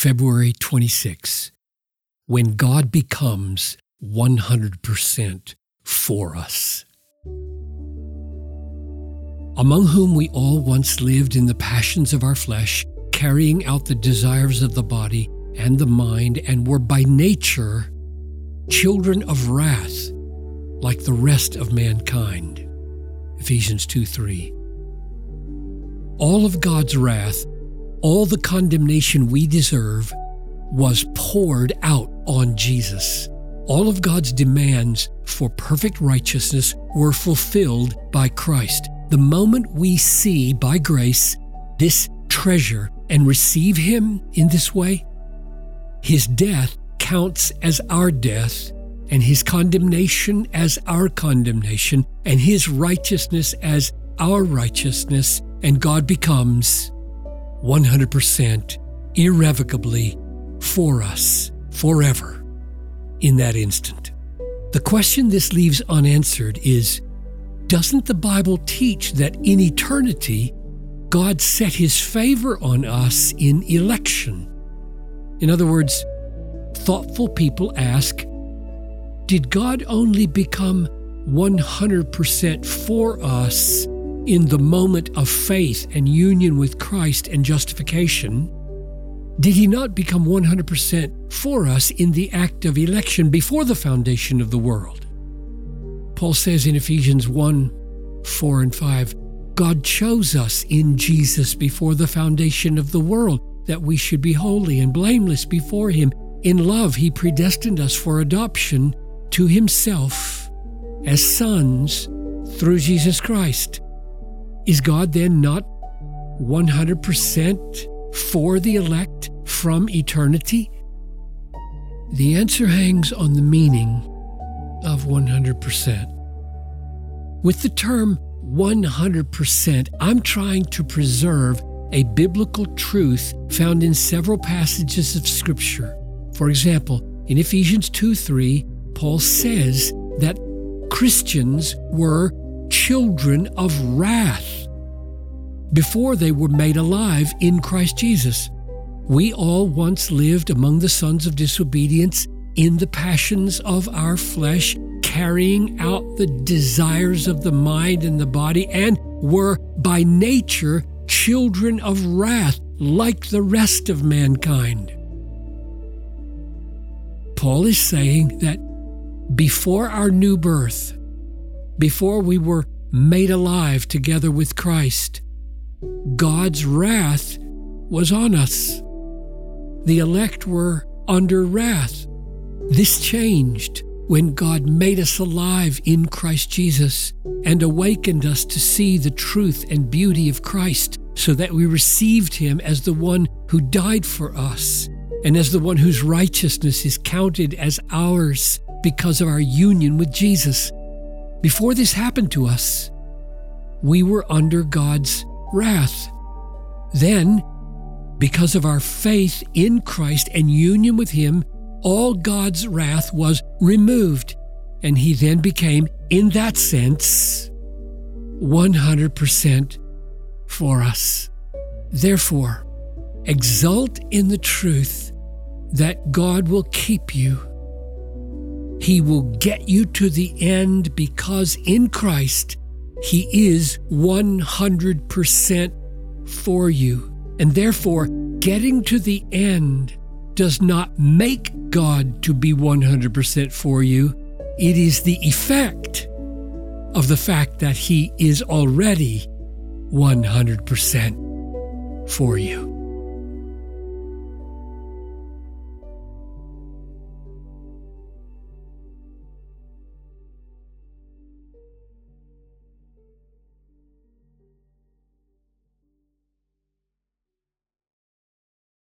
February 26, when God becomes 100% for us. Among whom we all once lived in the passions of our flesh, carrying out the desires of the body and the mind, and were by nature children of wrath, like the rest of mankind. Ephesians 2 3. All of God's wrath, all the condemnation we deserve, was poured out on Jesus. All of God's demands for perfect righteousness were fulfilled by Christ. The moment we see by grace this treasure and receive Him in this way, His death counts as our death, and His condemnation as our condemnation, and His righteousness as our righteousness, and God becomes 100% irrevocably for us forever in that instant. The question this leaves unanswered is Doesn't the Bible teach that in eternity, God set his favor on us in election? In other words, thoughtful people ask Did God only become 100% for us in the moment of faith and union with Christ and justification? Did he not become 100% for us in the act of election before the foundation of the world? Paul says in Ephesians 1 4 and 5, God chose us in Jesus before the foundation of the world that we should be holy and blameless before Him. In love, He predestined us for adoption to Himself as sons through Jesus Christ. Is God then not 100% for the elect from eternity? The answer hangs on the meaning of 100%. With the term 100%, I'm trying to preserve a biblical truth found in several passages of Scripture. For example, in Ephesians 2 3, Paul says that Christians were children of wrath before they were made alive in Christ Jesus. We all once lived among the sons of disobedience in the passions of our flesh, carrying out the desires of the mind and the body, and were by nature children of wrath like the rest of mankind. Paul is saying that before our new birth, before we were made alive together with Christ, God's wrath was on us. The elect were under wrath. This changed when God made us alive in Christ Jesus and awakened us to see the truth and beauty of Christ so that we received him as the one who died for us and as the one whose righteousness is counted as ours because of our union with Jesus. Before this happened to us, we were under God's wrath. Then, because of our faith in Christ and union with Him, all God's wrath was removed, and He then became, in that sense, 100% for us. Therefore, exult in the truth that God will keep you. He will get you to the end because in Christ, He is 100% for you. And therefore, getting to the end does not make God to be 100% for you. It is the effect of the fact that He is already 100% for you.